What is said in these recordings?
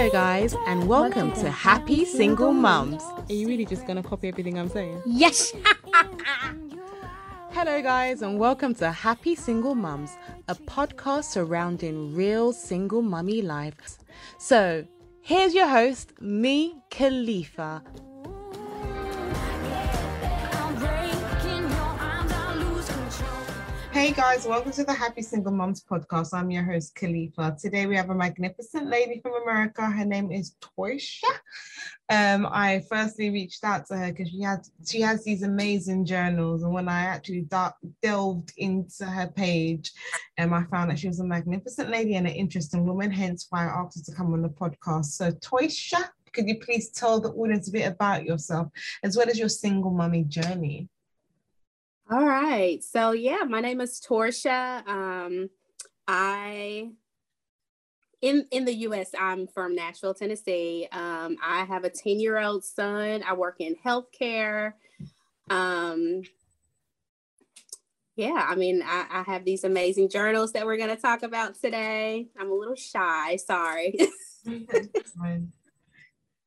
Hello, guys, and welcome to Happy Single Mums. Are you really just gonna copy everything I'm saying? Yes. Hello, guys, and welcome to Happy Single Mums, a podcast surrounding real single mummy lives. So, here's your host, me, Khalifa. Hey guys, welcome to the Happy Single Moms podcast. I'm your host, Khalifa. Today we have a magnificent lady from America. Her name is Toisha. Um, I firstly reached out to her because she had she has these amazing journals, and when I actually da- delved into her page, um, I found that she was a magnificent lady and an interesting woman. Hence why I asked her to come on the podcast. So, Toisha, could you please tell the audience a bit about yourself as well as your single mummy journey? All right. So yeah, my name is Toisha. Um, I in in the U.S. I'm from Nashville, Tennessee. Um, I have a 10 year old son. I work in healthcare. Um, yeah, I mean, I, I have these amazing journals that we're going to talk about today. I'm a little shy. Sorry. it's fine.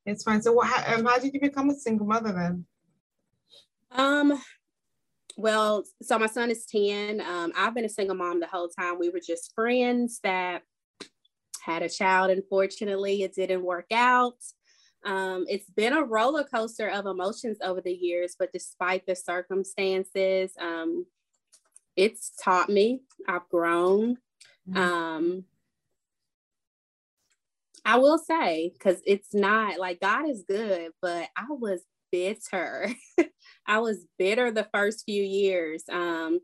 It's fine. So, what? How, um, how did you become a single mother then? Um, well, so my son is 10. Um, I've been a single mom the whole time. We were just friends that had a child. Unfortunately, it didn't work out. Um, it's been a roller coaster of emotions over the years, but despite the circumstances, um, it's taught me. I've grown. Mm-hmm. Um, I will say, because it's not like God is good, but I was bitter. I was bitter the first few years. Um,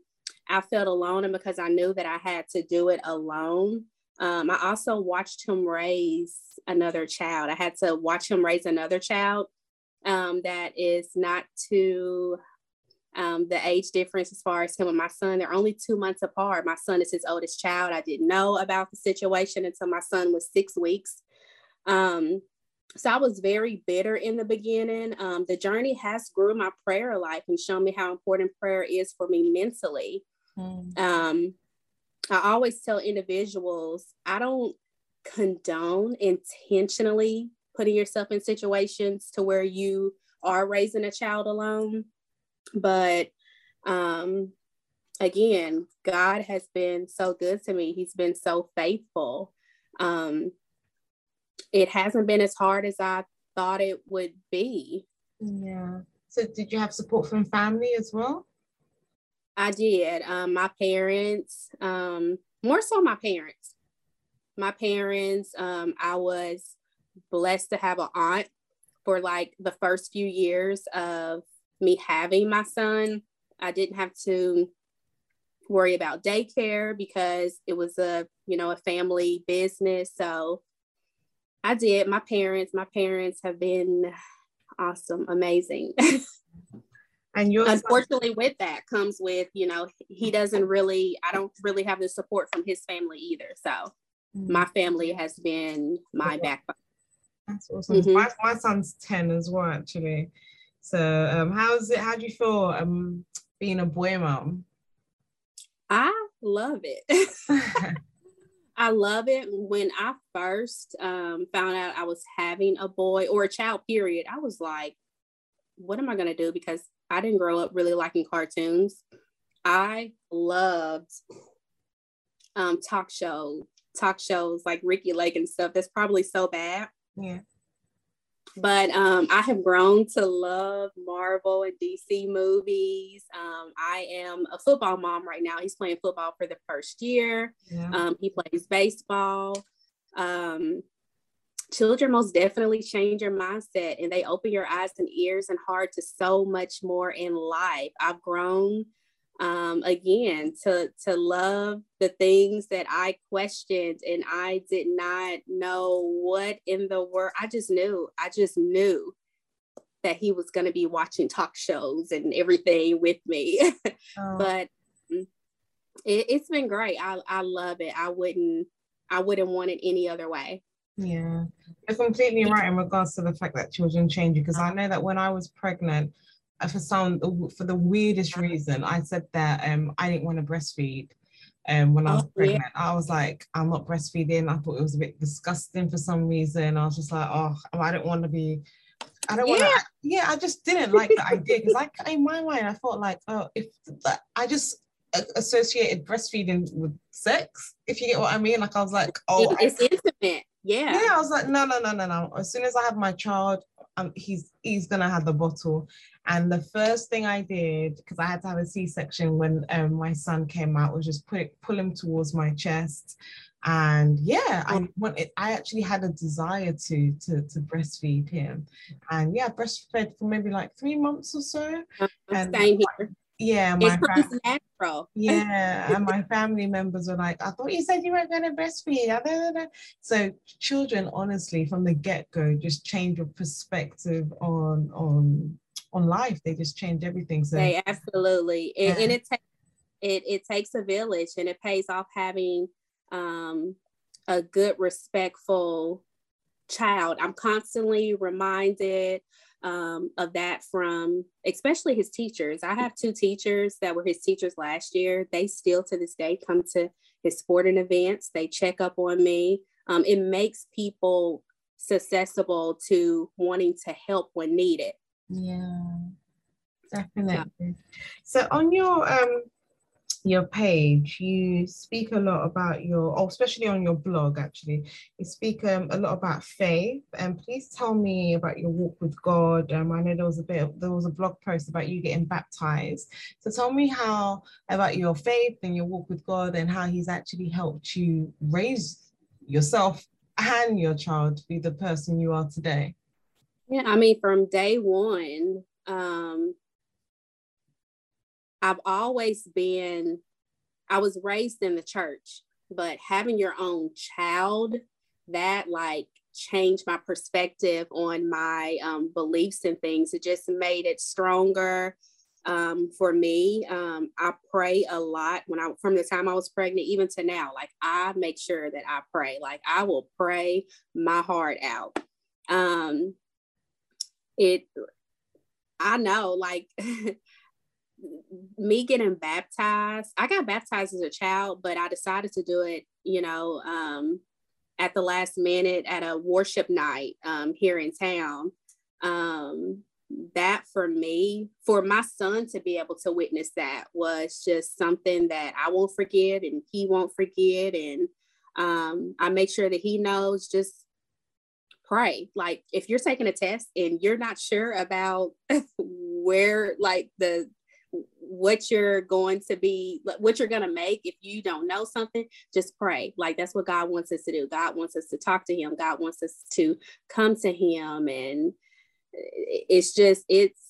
I felt alone, and because I knew that I had to do it alone, um, I also watched him raise another child. I had to watch him raise another child um, that is not to um, the age difference as far as him and my son. They're only two months apart. My son is his oldest child. I didn't know about the situation until my son was six weeks. Um, so I was very bitter in the beginning. Um, the journey has grew my prayer life and shown me how important prayer is for me mentally. Mm. Um, I always tell individuals I don't condone intentionally putting yourself in situations to where you are raising a child alone, but um, again, God has been so good to me. He's been so faithful. Um, it hasn't been as hard as I thought it would be. Yeah. So did you have support from family as well? I did. Um, my parents, um, more so my parents. My parents, um, I was blessed to have an aunt for like the first few years of me having my son. I didn't have to worry about daycare because it was a, you know, a family business. So I did. My parents, my parents have been awesome, amazing. and you unfortunately with that comes with, you know, he doesn't really, I don't really have the support from his family either. So mm-hmm. my family has been my backbone. That's awesome. Mm-hmm. My, my son's 10 as well, actually. So um how's it how do you feel um being a boy mom? I love it. I love it. When I first um, found out I was having a boy or a child, period, I was like, what am I going to do? Because I didn't grow up really liking cartoons. I loved um, talk show, talk shows like Ricki Lake and stuff. That's probably so bad. Yeah but um, I have grown to love Marvel and DC movies. Um, I am a football mom right now. He's playing football for the first year. Yeah. Um, he plays baseball. Um, children most definitely change your mindset and they open your eyes and ears and heart to so much more in life. I've grown um, again to to love the things that I questioned and I did not know what in the world. I just knew. I just knew that he was going to be watching talk shows and everything with me. Oh. but it, has been great. I I love it. I wouldn't I wouldn't want it any other way. Yeah, you're completely right in regards to the fact that children change because I know that when I was pregnant, for some for the weirdest reason, I said that um I didn't want to breastfeed. um, when I was Oh, yeah. pregnant. I was like, I'm not breastfeeding. I thought it was a bit disgusting for some reason. I was just like, oh, I don't want to be. I don't want to. Yeah, I just didn't like the idea because, like, in my mind, I thought like, oh, if like, I just associated breastfeeding with sex. If you get what I mean, like, I was like, oh, It- it's intimate. Yeah. yeah, I was like, no, no, no, no, no. As soon as I have my child, um, he's he's gonna have the bottle. And the first thing I did, because I had to have a C-section when um, my son came out, was just put pull him towards my chest. And yeah, I wanted. I actually had a desire to to to breastfeed him, and yeah, breastfed for maybe like three months or so. And Same here. yeah, my fam- natural. yeah, and my family members were like, I thought you said you weren't going to breastfeed. Da, da, da, da." So children, honestly, from the get-go, just change your perspective on on on life. They just change everything. So They absolutely, and, and it takes it it takes a village, and it pays off having um, a good, respectful child. I'm constantly reminded um, of that from especially his teachers. I have two teachers that were his teachers last year. They still to this day come to his sporting events. They check up on me. Um, it makes people susceptible to wanting to help when needed. Yeah, definitely. So on your um your page, you speak a lot about your, oh, especially on your blog, actually, you speak um, a lot about faith. And please tell me about your walk with God. Um, I know there was a bit, of, there was a blog post about you getting baptized. So tell me how about your faith and your walk with God and how He's actually helped you raise yourself and your child to be the person you are today. Yeah, I mean, from day one, um, I've always been, I was raised in the church, but having your own child, that like changed my perspective on my um, beliefs and things. It just made it stronger um, for me. Um, I pray a lot when I, from the time I was pregnant, even to now, like I make sure that I pray, like I will pray my heart out. Um, it i know like me getting baptized i got baptized as a child but i decided to do it you know um at the last minute at a worship night um here in town. Um that for me for my son to be able to witness that was just something that i won't forget and he won't forget. And um i make sure that he knows just pray. Like if you're taking a test and you're not sure about where like the what you're going to be what you're going to make if you don't know something just pray. Like that's what god wants us to do. God wants us to talk to him. God wants us to come to him. And it's just it's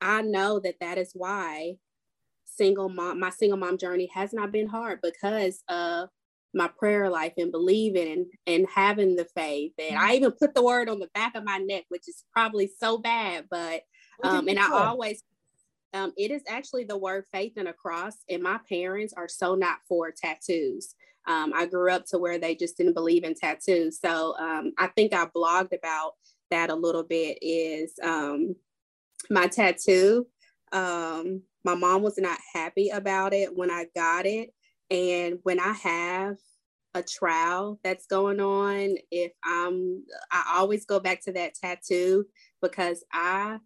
i know that that is why single mom my single mom journey has not been hard because of my prayer life and believing and, and having the faith. And I even put the word on the back of my neck, which is probably so bad, but um, and I always um, it is actually the word faith and a cross. And my parents are so not for tattoos. Um, I grew up to where they just didn't believe in tattoos. So um, I think I blogged about that a little bit. Is um, my tattoo? Um, my mom was not happy about it when I got it. And when I have a trial that's going on, if I'm, I always go back to that tattoo because I,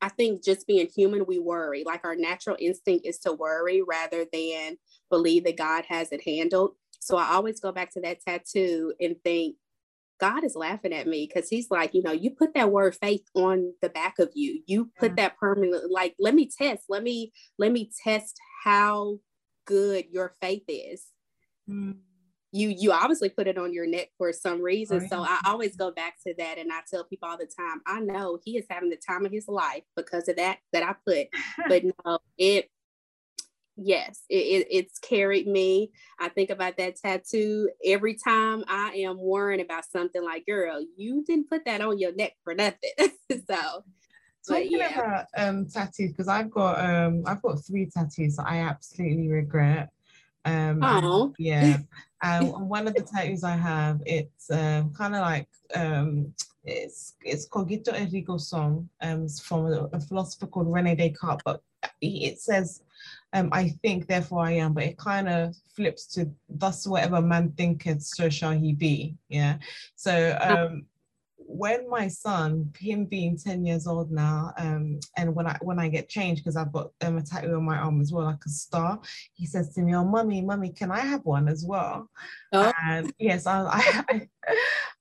I think just being human, we worry. Like our natural instinct is to worry rather than believe that God has it handled. So I always go back to that tattoo and think, God is laughing at me because he's like, you know, you put that word faith on the back of you. You put Yeah. that permanent, like, let me test, let me, let me test how good your faith is. Mm. You you obviously put it on your neck for some reason. Oh, So. I always go back to that and I tell people all the time, I know he is having the time of his life because of that that I put. But no, it yes, it, it it's carried me. I think about that tattoo every time I am worrying about something like, girl, you didn't put that on your neck for nothing. so but Talking yeah. about um tattoos, because I've got um I've got three tattoos that I absolutely regret. Um Aw. yeah. Um one of the tattoos I have, it's um kind of like um it's it's Cogito Ergo Sum, um it's from a, a philosopher called Rene Descartes, but it says um, I think, therefore I am, but it kind of flips to thus whatever man thinketh, so shall he be. Yeah. So um, when my son, him being 10 years old now, um, and when I when I get changed, because I've got um, a tattoo on my arm as well, like a star, he says to me, Oh, mommy, mommy, can I have one as well? Oh. And yes, I, I,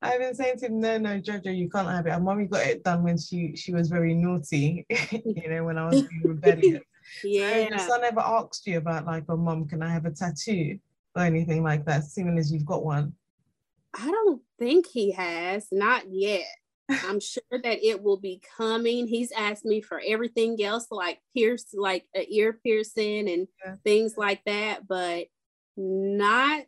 I, have been saying to him, No, no, Jojo, you can't have it. And mommy got it done when she she was very naughty, you know, when I was being rebellious. Yeah. So your son ever asked you about like, oh mom, can I have a tattoo or anything like that, seeing as you've got one? I don't think he has, not yet. I'm sure that it will be coming. He's asked me for everything else, like pierce, like a ear piercing and yeah. things like that, but not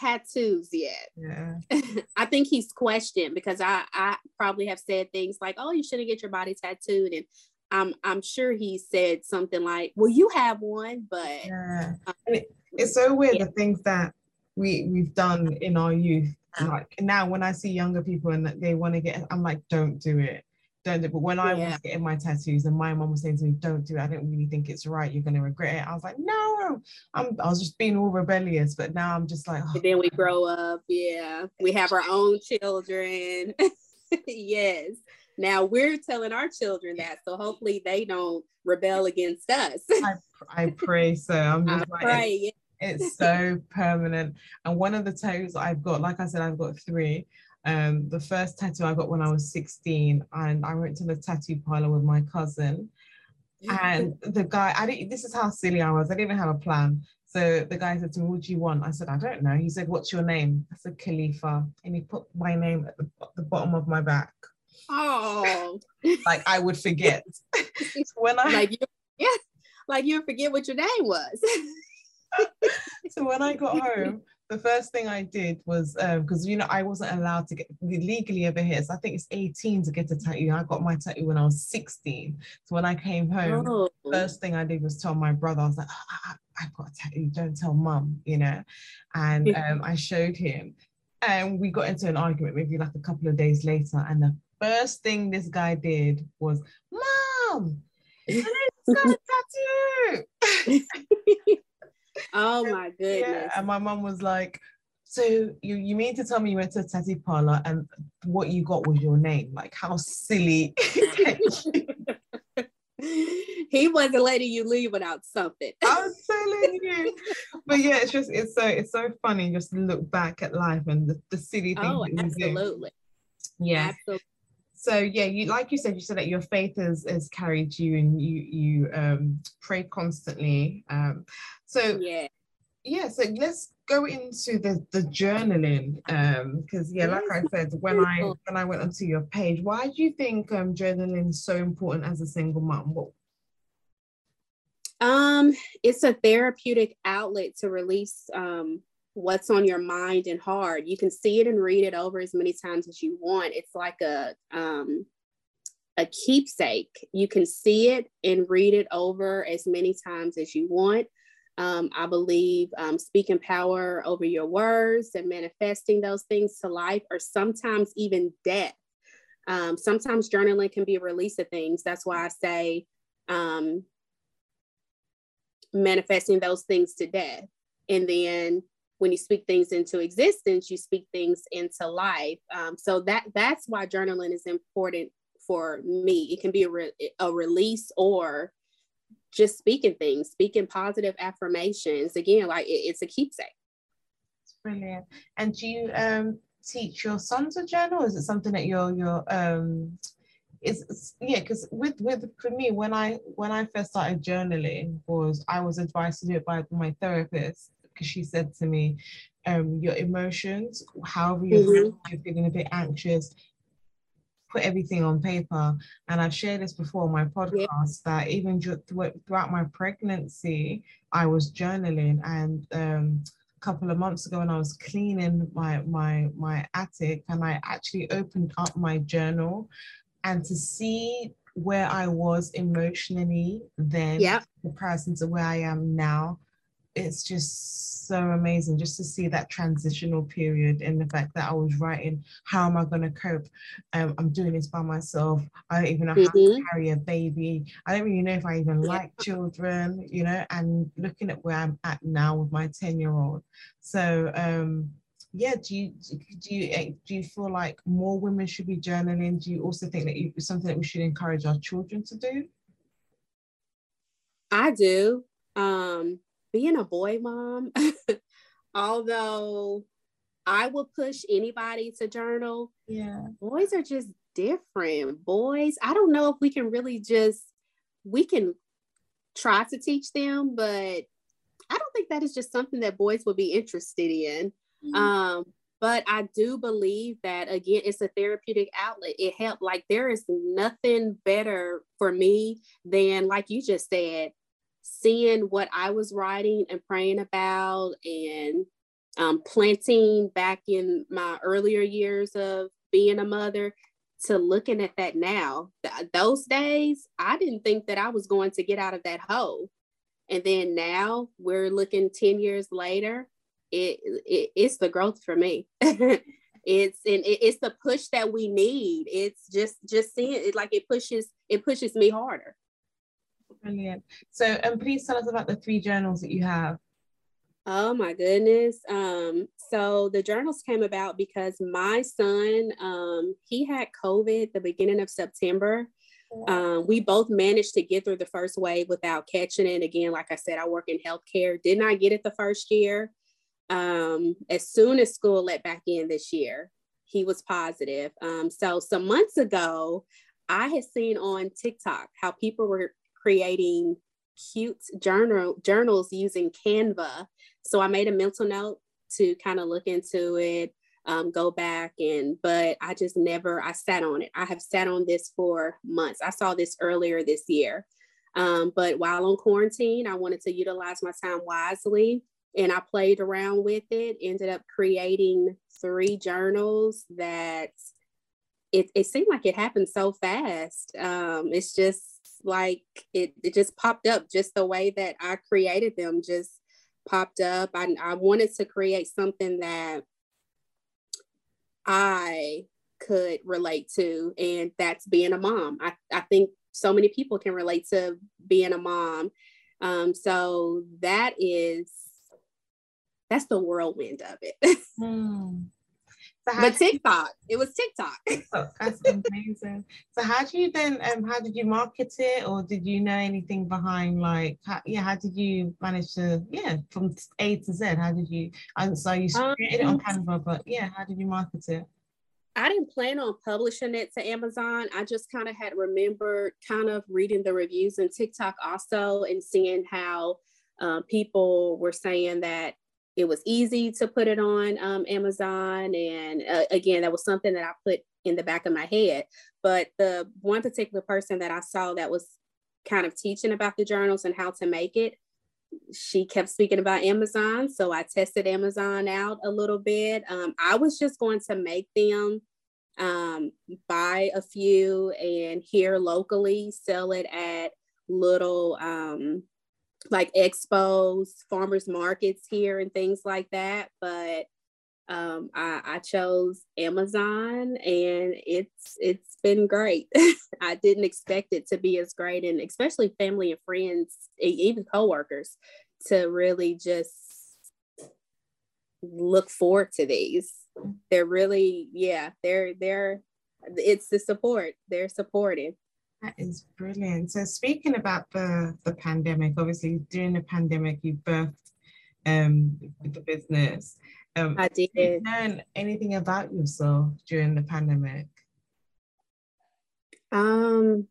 tattoos yet. Yeah. I think he's questioned because I I probably have said things like, "Oh, you shouldn't get your body tattooed," and I'm I'm sure he said something like, "Well, you have one," but yeah. Um, it, it's so weird yeah. the things that we we've done in our youth. Mm. Like now, when I see younger people and they want to get, I'm like, "Don't do it." Don't do it. But when I yeah. was getting my tattoos and my mom was saying to me, don't do it. I don't really think it's right. You're going to regret it. I was like, no, I'm, I was just being all rebellious. But now I'm just like, oh. then we grow up. Yeah. We have our own children. yes. Now we're telling our children that, so hopefully they don't rebel against us. I, I pray so. I'm just I like, pray, it's, so permanent. And one of the tattoos I've got, like I said, I've got three. Um, the first tattoo I got when I was 16, and I went to the tattoo parlor with my cousin. And the guy, I didn't, this is how silly I was. I didn't even have a plan. So the guy said to me, What do you want? I said, I don't know. He said, What's your name? I said, Khalifa. And he put my name at the, the bottom of my back. Oh, like I would forget when I like you, yeah, like you forget what your name was. so when I got home, the first thing I did was because um, you know I wasn't allowed to get legally over here. So I think it's 18 to get a tattoo. I got my tattoo when I was 16. So when I came home, oh. first thing I did was tell my brother. I was like, oh, I, have got a tattoo. Don't tell mum, you know. And um, I showed him, and we got into an argument maybe like a couple of days later. And the first thing this guy did was, Mom, he's got a tattoo. oh my goodness. Yeah, and my mom was like, so you, you mean to tell me you went to a tattoo parlor and what you got was your name? Like how silly. he wasn't letting you leave without something. I was telling you. But yeah, it's just it's so it's so funny just to look back at life and the, the silly things. Oh, absolutely. Yeah. Absolutely so yeah you like you said you said that your faith has has carried you and you you um pray constantly um so yeah yeah so let's go into the the journaling um because yeah like i said when i when i went onto your page why do you think um journaling is so important as a single mom what um it's a therapeutic outlet to release um what's on your mind and heart. You can see it and read it over as many times as you want. It's like a um, a keepsake. You can see it and read it over as many times as you want. Um, I believe um, speaking power over your words and manifesting those things to life, or sometimes even death. Um, sometimes journaling can be a release of things. That's why I say um, manifesting those things to death. And then when you speak things into existence, you speak things into life. Um, so that that's why journaling is important for me. It can be a, re- a release or just speaking things, speaking positive affirmations. Again, like it, it's a keepsake. It's brilliant. And do you um, teach your sons a journal? Is it something that you're you're um, it's yeah because with with for me when i when i first started journaling was i was advised to do it by my therapist because she said to me, um, your emotions, however you're, mm-hmm. you're feeling a bit anxious, put everything on paper. And I've shared this before on my podcast yeah. that even throughout my pregnancy, I was journaling. And um, a couple of months ago, when I was cleaning my my my attic, and I actually opened up my journal, and to see where I was emotionally then, yeah. comparison to where I am now, it's just so amazing just to see that transitional period and the fact that I was writing, how am I going to cope? Um, I'm doing this by myself. I don't even know mm-hmm. how to mm-hmm. carry a baby. I don't really know if I even like children, you know, and looking at where I'm at now with my 10 year old. So, um, yeah, do you do you eh, do you feel like more women should be journaling? Do you also think that it's something that we should encourage our children to do? I do. Um, being a boy mom, although I would push anybody to journal, yeah, boys are just different. Boys, I don't know if we can really just we can try to teach them, but I don't think that is just something that boys would be interested in. Mm-hmm. Um, but I do believe that again, it's a therapeutic outlet. It helped. Like there is nothing better for me than, like you just said, seeing what I was writing and praying about and um, planting back in my earlier years of being a mother to looking at that now. Th- those days, I didn't think that I was going to get out of that hole. And then now we're looking 10 years later, it, it it's the growth for me. it's and it, it's the push that we need. It's just just seeing it like it pushes it pushes me harder. Brilliant. So, um, please tell us about the three journals that you have. Oh my goodness. Um, so the journals came about because my son, um, he had COVID the beginning of September. Um, we both managed to get through the first wave without catching it. Again, like I said, I work in healthcare. Did not get it the first year. Um, as soon as school let back in this year, he was positive. Um, so some months ago, I had seen on TikTok how people were creating cute journal journals using Canva. So I made a mental note to kind of look into it, um, go back and, but I just never, I sat on it. I have sat on this for months. I saw this earlier this year. Um, but while on quarantine, I wanted to utilize my time wisely and I played around with it, ended up creating three journals that it, it seemed like it happened so fast. Um, it's just like it, it just popped up just the way that I created them just popped up. I, I wanted to create something that I could relate to, and that's being a mom. I, I think so many people can relate to being a mom. Um, so that is that's the whirlwind of it. mm. So but TikTok, you, it was TikTok. TikTok. That's amazing. so how do you then um how did you market it or did you know anything behind like how, yeah how did you manage to yeah from A to Z how did you and so you created um, it on um, Canva but yeah how did you market it? I didn't plan on publishing it to Amazon. I just kind of had remembered kind of reading the reviews in TikTok also and seeing how uh, people were saying that it was easy to put it on um, Amazon. And uh, again, that was something that I put in the back of my head. But the one particular person that I saw that was kind of teaching about the journals and how to make it, she kept speaking about Amazon. So I tested Amazon out a little bit. Um, I was just going to make them, um, buy a few, and here locally sell it at little um, like expos, farmers markets here, and things like that. But um, I, I chose Amazon, and it's it's been great. I didn't expect it to be as great, and especially family and friends, even coworkers, to really just look forward to these. They're really, yeah, they're they're it's the support. They're supportive. That is brilliant. So speaking about the the pandemic, obviously during the pandemic you birthed um with the business. Um, I did. did you learn anything about yourself during the pandemic? Um,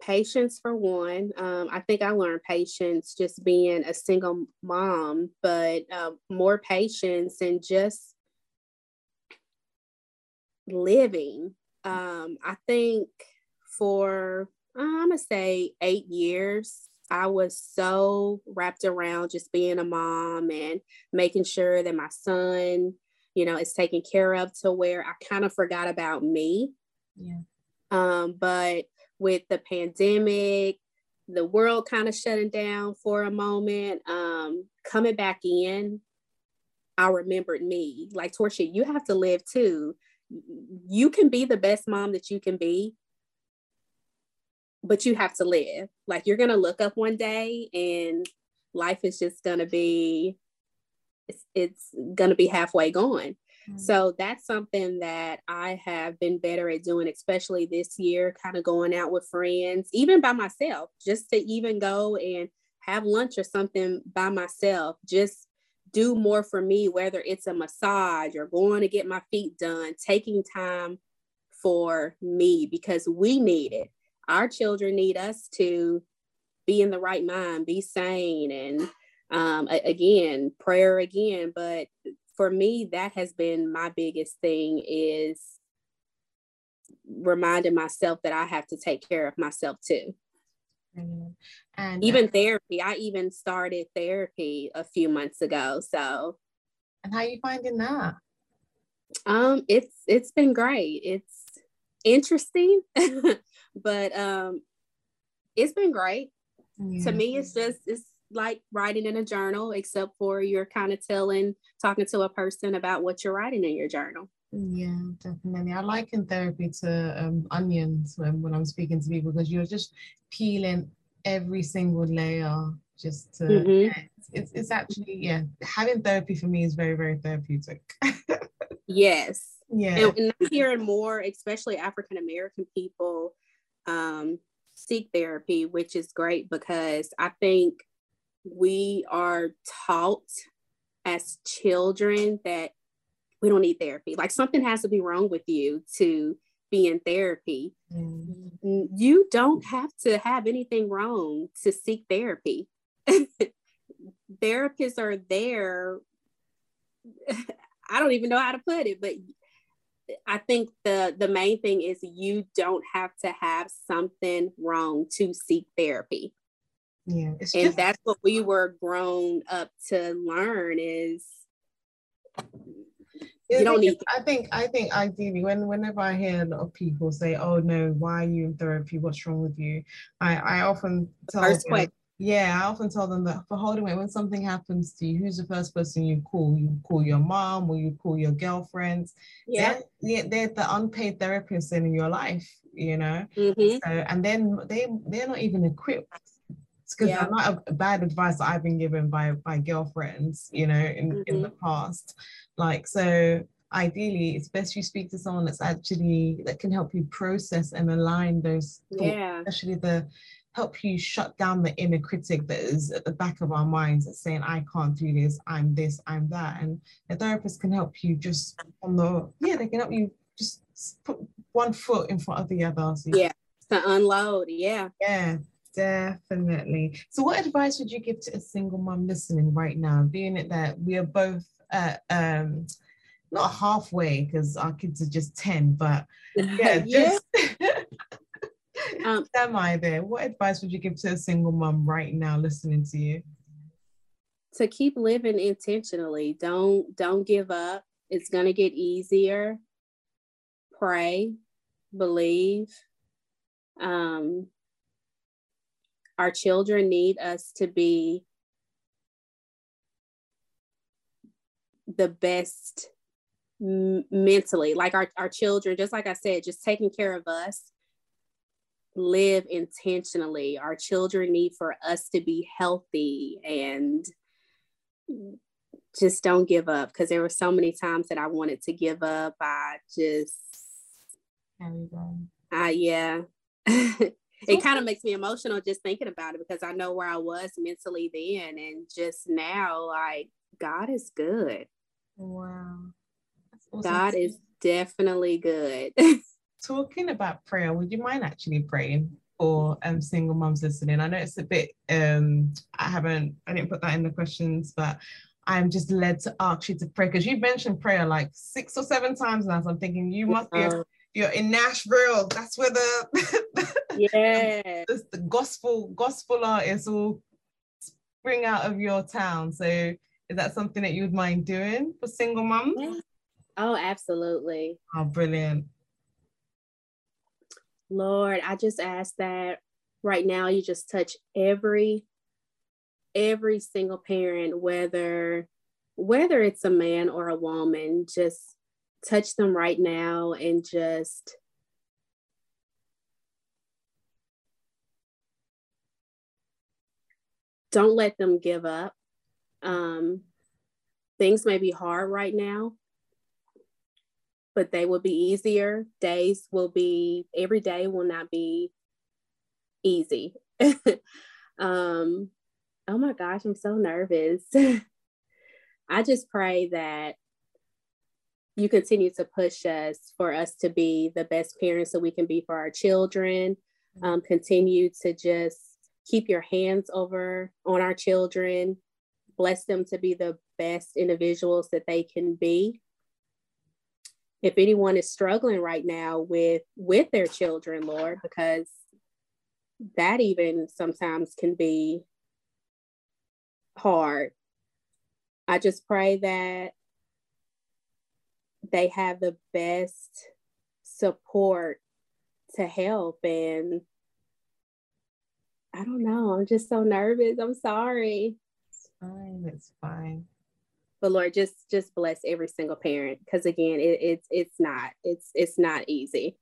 patience for one. Um, I think I learned patience just being a single mom, but uh, more patience and just living. Um, I think for I'm gonna say eight years, I was so wrapped around just being a mom and making sure that my son, you know, is taken care of to where I kind of forgot about me. Yeah. Um, but with the pandemic, the world kind of shutting down for a moment, um, coming back in, I remembered me. Like Toisha, you have to live too. You can be the best mom that you can be, but you have to live. Like you're gonna look up one day and life is just gonna be it's, it's gonna be halfway gone. Mm-hmm. So that's something that I have been better at doing, especially this year, kind of going out with friends, even by myself, just to even go and have lunch or something by myself, just do more for me, whether it's a massage or going to get my feet done, taking time for me because we need it. Our children need us to be in the right mind, be sane, and um, again, prayer again. But for me, that has been my biggest thing is reminding myself that I have to take care of myself too. And even therapy, I even started therapy a few months ago. So, and how are you finding that? Um, it's it's been great. It's interesting, but um, it's been great. Yeah. To me, it's just it's like writing in a journal, except for you're kind of telling, talking to a person about what you're writing in your journal. Yeah, definitely. I liken therapy to um, onions when, when I'm speaking to people because you're just peeling every single layer just to, mm-hmm. yeah, it's, it's actually, yeah, having therapy for me is very, very therapeutic. yes. Yeah. And, and hearing more, especially African American people um, seek therapy, which is great because I think we are taught as children that we don't need therapy. Like something has to be wrong with you to be in therapy. Mm. You don't have to have anything wrong to seek therapy. Therapists are there. I don't even know how to put it, but I think the the main thing is you don't have to have something wrong to seek therapy. Yeah, and just... that's what we were grown up to learn is you don't need i think i think ideally when whenever i hear a lot of people say oh no why are you in therapy? What's wrong with you? I i often tell first them, yeah i often tell them that for holding it when something happens to you who's the first person you call? You call your mom or you call your girlfriends? Yeah. They're, they're the unpaid therapists in your life you know? Mm-hmm. so and then they they're not even equipped because yeah. a lot of bad advice that I've been given by by girlfriends, you know, in, mm-hmm. in the past. Like so ideally it's best you speak to someone that's actually that can help you process and align those thoughts, yeah. especially the help you shut down the inner critic that is at the back of our minds that's saying i can't do this i'm this i'm that and a therapist can help you just on the yeah they can help you just put one foot in front of the other so yeah to unload yeah yeah Definitely. So, what advice would you give to a single mom listening right now, being it that we are both at um, not halfway because our kids are just 10, but yeah, yeah. just um, am I there? What advice would you give to a single mom right now listening to you? To keep living intentionally. Don't don't give up. It's gonna get easier. Pray, believe. Um, our children need us to be the best m- mentally. Like our, our children just like i said just taking care of us live intentionally. Our children need for us to be healthy and just don't give up because there were so many times that i wanted to give up. I just uh, yeah it kind of makes me emotional just thinking about it because I know where I was mentally then and just now, like God is good. Wow. Awesome. God is definitely good. Talking about prayer, would you mind actually praying for um single moms listening? I know it's a bit um I haven't I didn't put that in the questions, but I'm just led to ask you to pray because you mentioned prayer like six or seven times now. So I'm thinking you must be a you're in Nashville. That's where the yeah the, the gospel gospel artists will spring out of your town. So is that something that you would mind doing for single moms? Yeah. Oh, absolutely. Oh, brilliant. Lord, I just ask that right now you just touch every every single parent whether whether it's a man or a woman just touch them right now and just don't let them give up. Um, things may be hard right now but they will be easier. Days will be every day will not be easy. Um oh my gosh i'm so nervous. I just pray that you continue to push us for us to be the best parents that we can be for our children. Um, continue to just keep your hands over on our children, bless them to be the best individuals that they can be. If anyone is struggling right now with with their children, Lord, because that even sometimes can be hard. I just pray that they have the best support to help and I don't know. I'm just so nervous. I'm sorry. It's fine. It's fine. But Lord, just just bless every single parent because again, it, it's it's not it's it's not easy.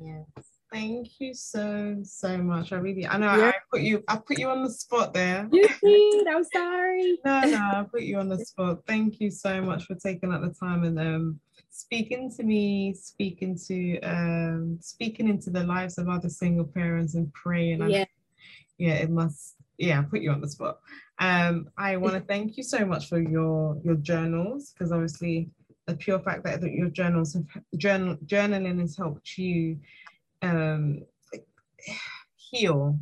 Yes. Thank you so so much. I really I know yeah. I put you I put you on the spot there. You did. I'm sorry. no, no, I put you on the spot. Thank you so much for taking up the time and um speaking to me, speaking to um speaking into the lives of other single parents and praying. Yeah. yeah, it must yeah, I put you on the spot. Um, I want to thank you so much for your your journals because obviously the pure fact that, that your journals have journal journaling has helped you um, heal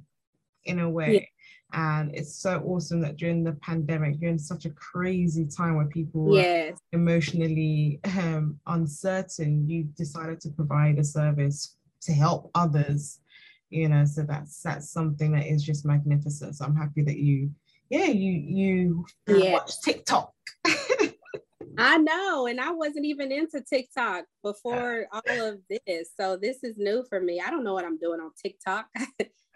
in a way. Yeah. And it's so awesome that during the pandemic, you're in such a crazy time where people yes. emotionally um, uncertain, you decided to provide a service to help others. You know, so that's that's something that is just magnificent. So I'm happy that you, yeah, you you watch TikTok. I know, and I wasn't even into TikTok before all of this. So this is new for me. I don't know what I'm doing on TikTok.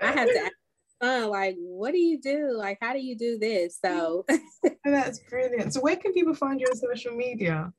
I have to ask fun, like, what do you do? Like, how do you do this? So that's brilliant. So where can people find you on social media?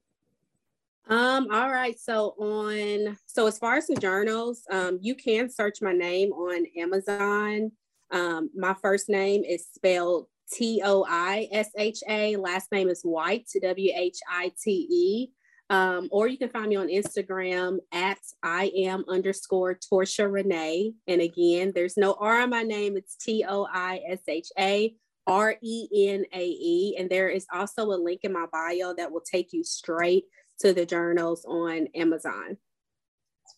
Um, all right. So on so as far as the journals, um, you can search my name on Amazon. Um, my first name is spelled T O I S H A. Last name is White, W H I T E. Um, or you can find me on Instagram at I am underscore Toisha Renae. And again, there's no R on my name. It's T O I S H A R E N A E. And there is also a link in my bio that will take you straight to the journals on Amazon.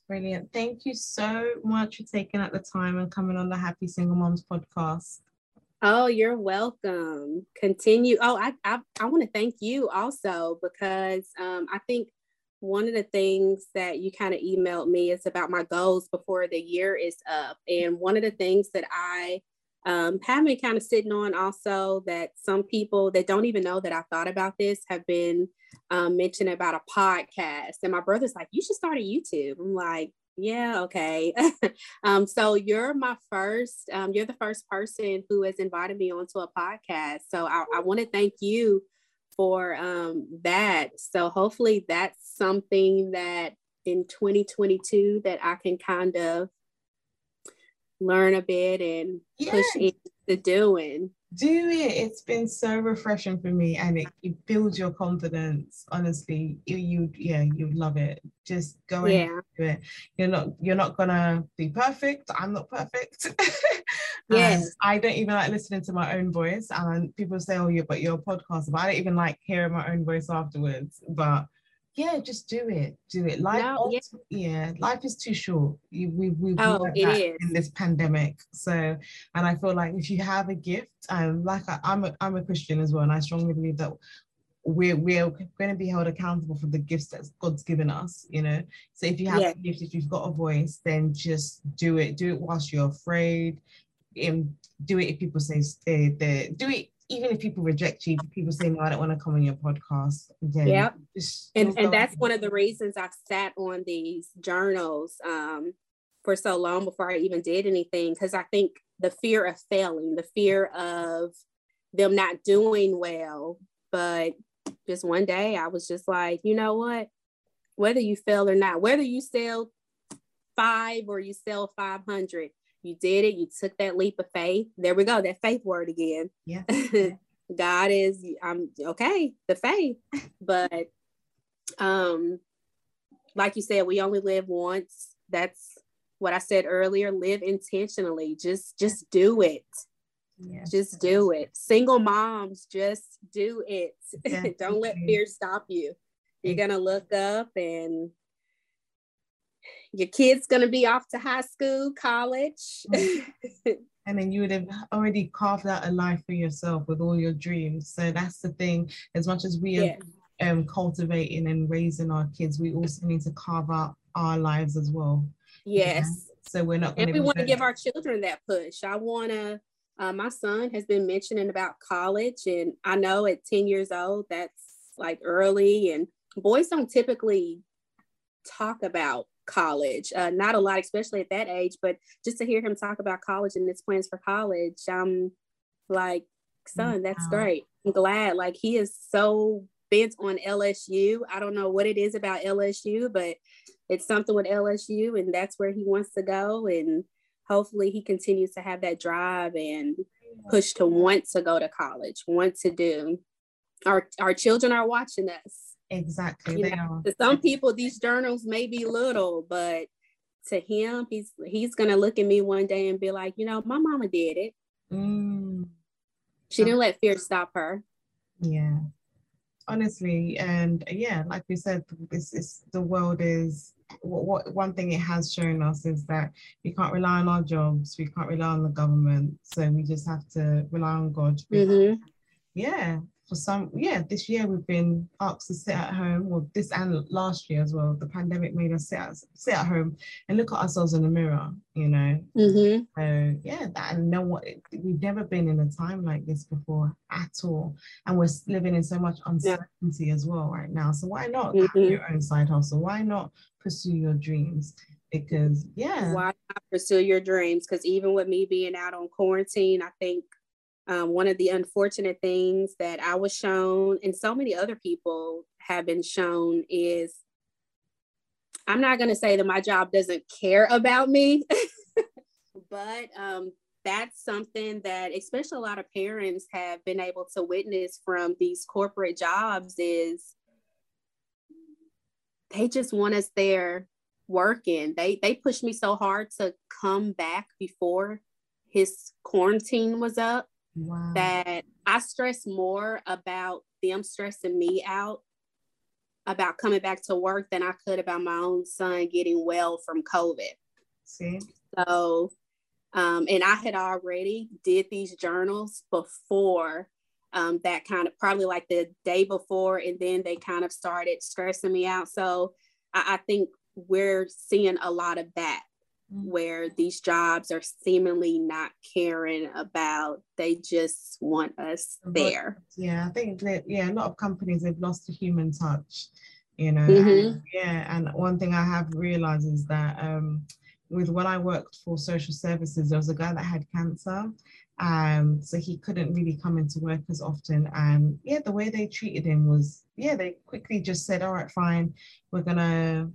Brilliant. Thank you so much for taking out the time and coming on the Happy Single Moms podcast. Oh, you're welcome. Continue. Oh, I I, I want to thank you also because um, I think one of the things that you kind of emailed me is about my goals before the year is up. And one of the things that I um, have been kind of sitting on also that some people that don't even know that I thought about this have been um, mentioning about a podcast. And my brother's like, you should start a YouTube. I'm like, yeah, okay. um, so you're my first, um, you're the first person who has invited me onto a podcast. So I, I want to thank you for um, that. So hopefully that's something that in 2022 that I can kind of learn a bit and push into doing do it. It's been so refreshing for me and it, it builds your confidence. Honestly you, you yeah you love it. Just go yeah. and do it. You're not you're not gonna be perfect. I'm not perfect. Um, yes. I don't even like listening to my own voice and people say oh yeah but you're a podcast but i don't even like hearing my own voice afterwards. But yeah, just do it. Do it. Life, no, yeah. yeah. life is too short. You, we we oh, in this pandemic. So, and I feel like if you have a gift, um, like I, I'm a I'm a Christian as well, and I strongly believe that we're we're going to be held accountable for the gifts that God's given us. You know, so if you have yeah. a gift, if you've got a voice, then just do it. Do it whilst you're afraid. And do it if people say stay there. Do it even if people reject you, people say, no, I don't want to come on your podcast. Again, yep. And, and that's one of the reasons I sat on these journals. Um, for so long before I even did anything because I think the fear of failing, the fear of them not doing well. But just one day I was just like, you know what? Whether you fail or not, whether you sell five or you sell 500, you did it. You took that leap of faith. There we go. That faith word again. Yeah. God is, I'm okay, the faith. But um, like you said, we only live once. That's what I said earlier. Live intentionally. Just just do it. Yes. Just do it. Single moms, just do it. Don't let fear stop you. You're gonna look up and your kid's gonna be off to high school, college. and then you would have already carved out a life for yourself with all your dreams. So that's the thing. As much as we are um, cultivating and raising our kids, we also need to carve out our lives as well. Yes. Yeah? So we're not. And we want to give our children that push. I want to. Uh, my son has been mentioning about college, and I know at ten years old that's like early, and boys don't typically talk about college. Uh, not a lot, especially at that age. But just to hear him talk about college and his plans for college, I'm like, son, that's great. I'm glad. Like he is so bent on LSU. I don't know what it is about LSU, but it's something with LSU, and that's where he wants to go. And hopefully, he continues to have that drive and push to want to go to college, want to do. Our our children are watching us. Exactly, you they know, are. To some people, these journals may be little, but to him, he's he's gonna look at me one day and be like, you know, my mama did it. Mm. She didn't let fear stop her. Yeah honestly and yeah like we said this is the world is what, what one thing it has shown us is that we can't rely on our jobs we can't rely on the government so we just have to rely on god mm-hmm. yeah for some, yeah, this year we've been asked to sit at home, well, this and last year as well. The pandemic made us sit at, sit at home and look at ourselves in the mirror, you know. Mm-hmm. So yeah, that and know what we've never been in a time like this before at all, and we're living in so much uncertainty yeah. as well right now. So why not mm-hmm. have your own side hustle? Why not pursue your dreams? Because yeah, why not pursue your dreams? Because even with me being out on quarantine, I think um, one of the unfortunate things that I was shown, and so many other people have been shown, is I'm not going to say that my job doesn't care about me, but um, that's something that, especially a lot of parents have been able to witness from these corporate jobs, is they just want us there working. They they pushed me so hard to come back before his quarantine was up wow. that I stress more about them stressing me out about coming back to work than I could about my own son getting well from COVID. See? So, um, and I had already did these journals before um, that kind of probably like the day before, and then they kind of started stressing me out. So I, I think we're seeing a lot of that where these jobs are seemingly not caring about they just want us there yeah i think that yeah a lot of companies have lost the human touch you know mm-hmm. and, yeah and one thing i have realized is that um with when i worked for social services there was a guy that had cancer um so he couldn't really come into work as often and yeah the way they treated him was yeah they quickly just said all right fine we're gonna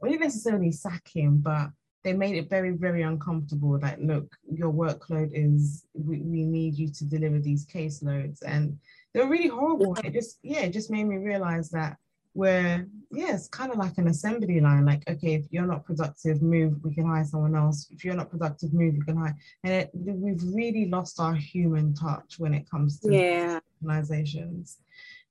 we didn't necessarily sack him but they made it very, very uncomfortable. Like, look, your workload is, we, we need you to deliver these caseloads. And they were really horrible. It just, yeah, it just made me realize that we're, yeah, it's kind of like an assembly line. Like, okay, if you're not productive, move, we can hire someone else. If you're not productive, move, we can hire. And it, we've really lost our human touch when it comes to yeah. organizations.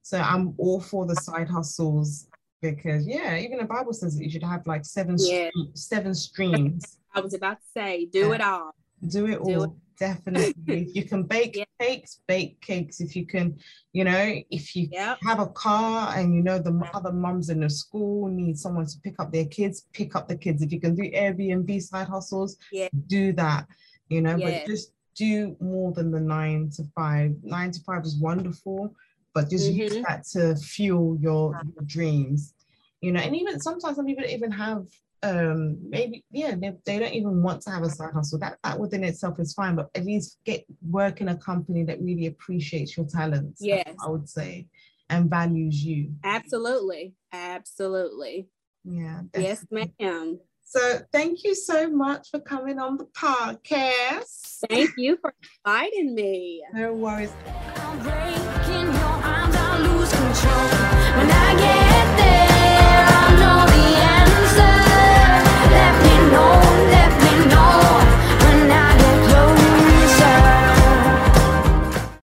So I'm all for the side hustles because yeah, even the Bible says that you should have like seven yeah. seven streams. I was about to say, do yeah. it all. Do it do all. It. Definitely. if you can bake yeah. cakes, bake cakes. If you can, you know, if you yep. have a car and you know the other mums in the school need someone to pick up their kids, pick up the kids. If you can do Airbnb side hustles, yeah. do that. You know, but just do more than the nine to five. Nine to five is wonderful, but just mm-hmm. use that to fuel your, your dreams you know, and even sometimes some people even have um maybe yeah they, they don't even want to have a side hustle. That that within itself is fine but at least get work in a company that really appreciates your talents yes. I would say and values you. Absolutely. Absolutely. Yeah yes ma'am. So thank you so much for coming on the podcast. Thank you for inviting me. No worries.